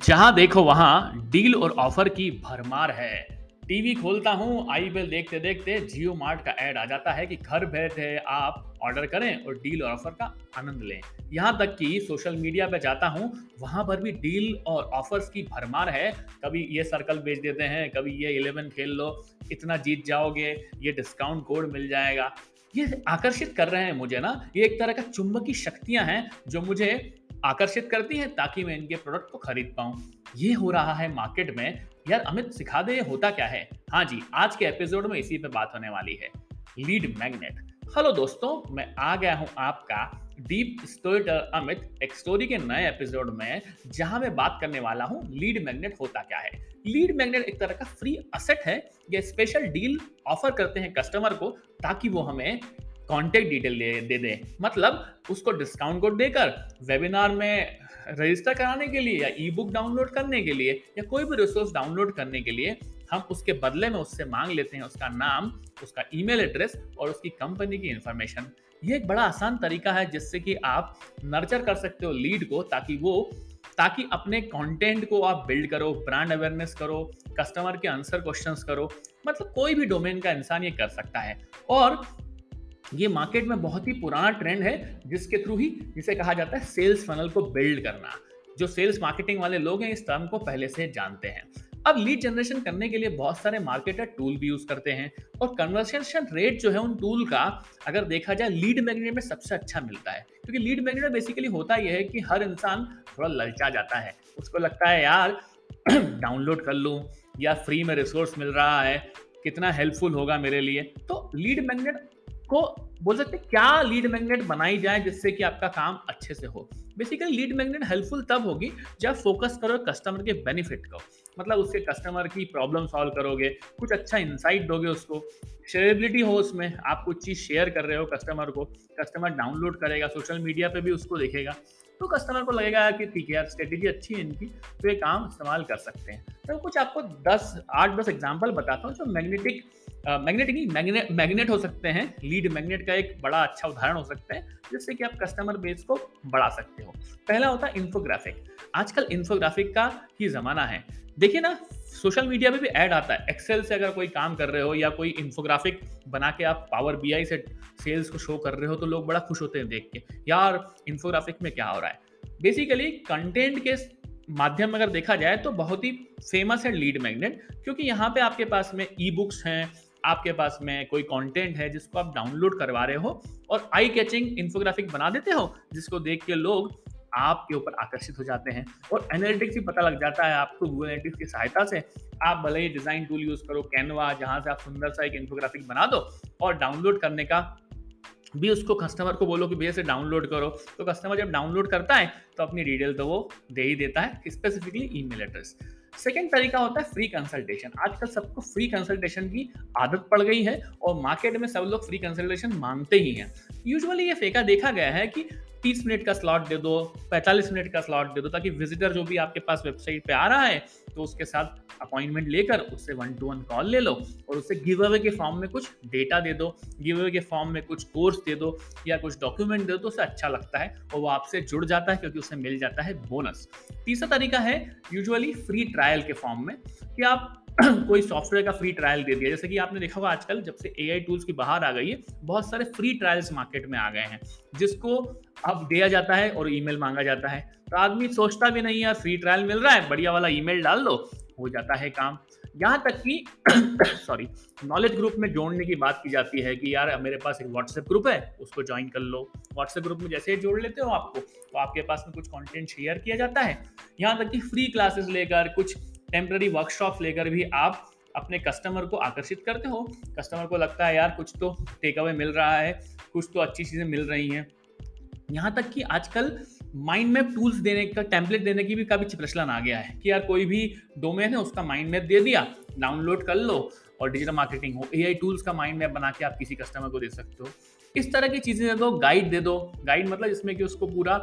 जहाँ देखो वहाँ डील और ऑफ़र की भरमार है। टीवी खोलता हूँ आईपीएल देखते देखते जियो मार्ट का ऐड आ जाता है कि घर बैठे आप ऑर्डर करें और डील और ऑफ़र का आनंद लें। यहाँ तक कि सोशल मीडिया पे जाता हूँ, वहाँ पर भी डील और ऑफर्स की भरमार है। कभी ये सर्कल बेच देते हैं, कभी ये इलेवन खेल लो, इतना जीत जाओगे, ये डिस्काउंट कोड मिल जाएगा। ये आकर्षित कर रहे हैं मुझे ना, ये एक तरह का चुंबकी शक्तियाँ हैं जो मुझे आकर्षित करती है ताकि मैं इनके प्रोडक्ट को खरीद पाऊँ। ये हो रहा है मार्केट में, यार, अमित, सिखा दे, होता क्या है? हाँ जी, आज के एपिसोड में इसी पे बात होने वाली है। लीड मैग्नेट हेलो दोस्तों, मैं आ गया हूँ आपका डीप स्टोरी अमित, एक स्टोरी के नए एपिसोड में, जहाँ मैं बात करने वाला हूँ लीड मैग्नेट होता क्या है। लीड मैग्नेट एक तरह का फ्री असेट है, ये स्पेशल डील ऑफ़र करते हैं कस्टमर को, ताकि वो हमें कॉन्टेक्ट डिटेल दे दे दे। मतलब उसको डिस्काउंट कोड देकर वेबिनार में रजिस्टर कराने के लिए या ई बुक डाउनलोड करने के लिए या कोई भी रिसोर्स डाउनलोड करने के लिए हम उसके बदले में उससे मांग लेते हैं, उसका नाम, उसका ईमेल एड्रेस और उसकी कंपनी की इंफॉर्मेशन ये एक बड़ा आसान तरीका है जिससे कि आप नर्चर कर सकते हो लीड को ताकि वो, ताकि अपने कंटेंट को आप बिल्ड करो ब्रांड अवेयरनेस करो कस्टमर के आंसर क्वेश्चंस करो। मतलब कोई भी डोमेन का इंसान ये कर सकता है। और ये मार्केट में बहुत ही पुराना ट्रेंड है, जिसके थ्रू ही जिसे कहा जाता है सेल्स फनल को बिल्ड करना। जो सेल्स मार्केटिंग वाले लोग हैं, इस टर्म को पहले से जानते हैं। अब लीड जनरेशन करने के लिए बहुत सारे मार्केटर टूल भी यूज़ करते हैं और कन्वर्सेशन रेट जो है उन टूल का, अगर देखा जाए लीड मैग्नेट में सबसे अच्छा मिलता है। क्योंकि लीड मैग्नेट में बेसिकली होता यह है कि हर इंसान थोड़ा ललचा जाता है। उसको लगता है, यार डाउनलोड कर लूँ या फ्री में रिसोर्स मिल रहा है, कितना हेल्पफुल होगा मेरे लिए? तो लीड मैग्नेट को बोल सकते क्या लीड मैग्नेट बनाई जाए जिससे कि आपका काम अच्छे से हो? बेसिकली लीड मैग्नेट हेल्पफुल तब होगी जब फोकस करो कस्टमर के बेनिफिट को। मतलब उसके कस्टमर की प्रॉब्लम सॉल्व करोगे, कुछ अच्छा इंसाइट दोगे उसको। शेयरेबिलिटी हो उसमें, आप कुछ चीज़ शेयर कर रहे हो कस्टमर को कस्टमर डाउनलोड करेगा सोशल मीडिया पे भी उसको देखेगा। तो कस्टमर को लगेगा कि ठीक है यार स्ट्रेटेजी अच्छी है इनकी तो ये काम इस्तेमाल कर सकते हैं। तो कुछ आपको दस, आठ, दस एग्ज़ाम्पल बताता हूँ जो मैग्नेटिक मैग्नेटिक नहीं मैग्नेट मैग्नेट हो सकते हैं लीड मैग्नेट का एक बड़ा अच्छा उदाहरण हो सकता है, जिससे कि आप कस्टमर बेस को बढ़ा सकते हो। पहला होता है इंफोग्राफिक आजकल इंफोग्राफिक का ही जमाना है। देखिए ना सोशल मीडिया पे भी ऐड आता है। एक्सेल से अगर कोई काम कर रहे हो या कोई इंफोग्राफिक बना के आप पावर बीआई से सेल्स को शो कर रहे हो तो लोग बड़ा खुश होते हैं देख के। यार इंफोग्राफिक में क्या हो रहा है? बेसिकली कंटेंट के माध्यम अगर देखा जाए तो बहुत ही फ़ेमस है लीड मैग्नेट क्योंकि यहाँ पे आपके पास में ई बुक्स हैं आपके पास में कोई कंटेंट है जिसको आप डाउनलोड करवा रहे हो और आई कैचिंग इंफोग्राफिक बना देते हो, जिसको देख के लोग आपके ऊपर आकर्षित हो जाते हैं और एनालिटिक्स भी पता लग जाता है आपको गूगल एनालिटिक्स की सहायता से। आप भले ही डिज़ाइन टूल यूज़ करो कैनवा जहाँ से आप सुंदर सा एक इंफोग्राफिक बना दो और डाउनलोड करने का भी उसको कस्टमर को बोलो कि भैया से डाउनलोड करो। तो कस्टमर जब डाउनलोड करता है तो अपनी डिटेल तो वो दे ही देता है स्पेसिफिकली ईमेल एड्रेस सेकेंड तरीका होता है फ्री कंसल्टेशन आजकल सबको फ्री कंसल्टेशन की आदत पड़ गई है और मार्केट में सब लोग फ्री कंसल्टेशन मांगते ही हैं. यूजुअली ये फेका देखा गया है कि तीस मिनट का स्लॉट दे दो, पैंतालीस मिनट का स्लॉट दे दो ताकि विजिटर जो भी आपके पास वेबसाइट पे आ रहा है तो उसके साथ अपॉइंटमेंट लेकर उससे वन टू वन कॉल ले लो और उससे गिव अवे के फॉर्म में कुछ डेटा दे दो गिव अवे के फॉर्म में कुछ कोर्स दे दो या कुछ डॉक्यूमेंट दे दो तो उसे अच्छा लगता है और वो आपसे जुड़ जाता है क्योंकि उसे मिल जाता है बोनस तीसरा तरीका है यूजुअली फ्री ट्रायल के फॉर्म में कि आप कोई सॉफ्टवेयर का फ्री ट्रायल दे दिया। जैसे कि आपने देखा होगा आजकल जब से एआई टूल्स की बाहर आ गई है, बहुत सारे फ्री ट्रायल्स मार्केट में आ गए हैं, जिसको अब दिया जाता है और ईमेल मांगा जाता है। तो आदमी सोचता भी नहीं यार फ्री ट्रायल मिल रहा है, बढ़िया वाला ईमेल डाल दो, हो जाता है काम। यहाँ तक कि सॉरी नॉलेज ग्रुप में जोड़ने की बात की जाती है कि यार, मेरे पास एक व्हाट्सएप ग्रुप है, उसको ज्वाइन कर लो। व्हाट्सएप ग्रुप में जैसे ही जोड़ लेते हो आपको तो आपके पास में कुछ कंटेंट शेयर किया जाता है। यहाँ तक कि फ्री क्लासेस लेकर कुछ टेम्प्ररी वर्कशॉप लेकर भी आप अपने कस्टमर को आकर्षित करते हो। कस्टमर को लगता है, यार, कुछ तो टेक अवे मिल रहा है, कुछ तो अच्छी चीज़ें मिल रही हैं। यहाँ तक कि आजकल माइंड मैप टूल्स देने का टेम्पलेट देने की भी काफ़ी प्रचलन आ गया है कि यार, कोई भी डोमेन है, उसका माइंड मैप दे दिया डाउनलोड कर लो और डिजिटल मार्केटिंग हो। ए टूल्स का माइंड मैप बना के आप किसी कस्टमर को दे सकते हो। इस तरह की चीज़ें दे दो गाइड दे दो गाइड मतलब जिसमें कि उसको पूरा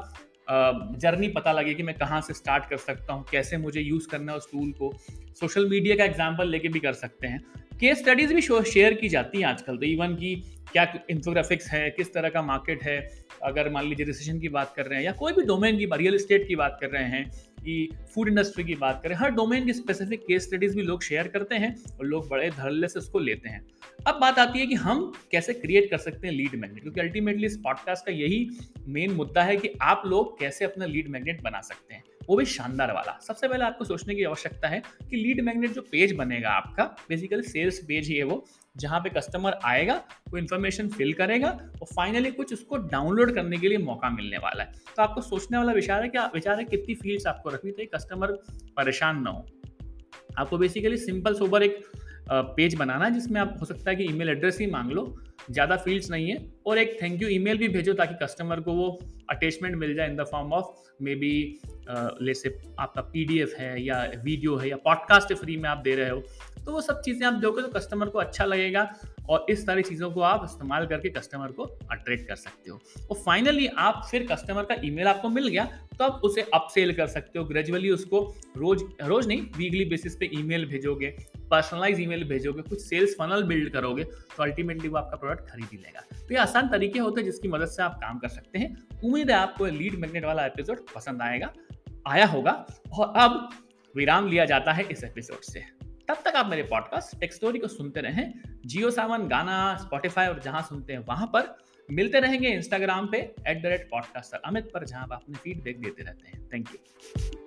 जर्नी पता लगे कि मैं कहाँ से स्टार्ट कर सकता हूँ, कैसे मुझे यूज़ करना है उस टूल को। सोशल मीडिया का एग्ज़ाम्पल लेके भी कर सकते हैं। केस स्टडीज़ भी शेयर की जाती हैं आजकल तो इवन की क्या इंफोग्राफिक्स है, किस तरह का मार्केट है, अगर मान लीजिए रिसेशन की बात कर रहे हैं या कोई भी डोमेन की रियल इस्टेट की बात कर रहे हैं कि फ़ूड इंडस्ट्री की बात करें, हर डोमेन की स्पेसिफिक केस स्टडीज़ भी लोग शेयर करते हैं और लोग बड़े धड़ल्ले से उसको लेते हैं। अब बात आती है कि हम कैसे क्रिएट कर सकते हैं लीड मैग्नेट क्योंकि अल्टीमेटली इस पॉडकास्ट का यही मेन मुद्दा है कि आप लोग कैसे अपना लीड मैग्नेट बना सकते हैं। वो भी शानदार वाला। सबसे पहले आपको सोचने की आवश्यकता है कि लीड मैग्नेट जो पेज बनेगा आपका बेसिकली सेल्स पेज ही है वो, जहाँ पे कस्टमर आएगा, वो इन्फॉर्मेशन फिल करेगा और फाइनली कुछ उसको डाउनलोड करने के लिए मौका मिलने वाला है। तो आपको सोचने वाला विचार है कि विचार है कितनी फील्ड्स आपको रखनी चाहिए कस्टमर परेशान ना हो। आपको बेसिकली सिंपल सोबर एक पेज बनाना है, जिसमें आप हो सकता है कि ईमेल एड्रेस ही मांग लो ज़्यादा फील्ड्स नहीं है। और एक थैंक यू ईमेल भी भेजो ताकि कस्टमर को वो अटैचमेंट मिल जाए in the form of maybe जैसे आपका पीडीएफ है या वीडियो है या पॉडकास्ट फ्री में आप दे रहे हो। तो वो सब चीज़ें आप दोगे तो कस्टमर को अच्छा लगेगा और इस सारी चीज़ों को आप इस्तेमाल करके कस्टमर को अट्रैक्ट कर सकते हो। और फाइनली आप फिर कस्टमर का ईमेल आपको मिल गया तो आप उसे अपसेल कर सकते हो। ग्रेजुअली उसको रोज रोज नहीं वीकली बेसिस पे ईमेल भेजोगे। पर्सनलाइज ईमेल भेजोगे, कुछ सेल्स फनल बिल्ड करोगे तो अल्टीमेटली वो आपका प्रोडक्ट खरीद ही लेगा। तो ये आसान तरीके होते हैं जिसकी मदद से आप काम कर सकते हैं। उम्मीद है आपको लीड मैग्नेट वाला एपिसोड पसंद आएगा, आया होगा, और अब विराम लिया जाता है इस एपिसोड से। तब तक आप मेरे पॉडकास्ट टेक स्टोरी को सुनते रहें, जियो सावन गाना स्पॉटिफाई और जहाँ सुनते हैं वहाँ पर। मिलते रहेंगे इंस्टाग्राम पे at the rate podcaster Amit पर, जहाँ आप अपने फीडबैक देते रहते हैं। Thank you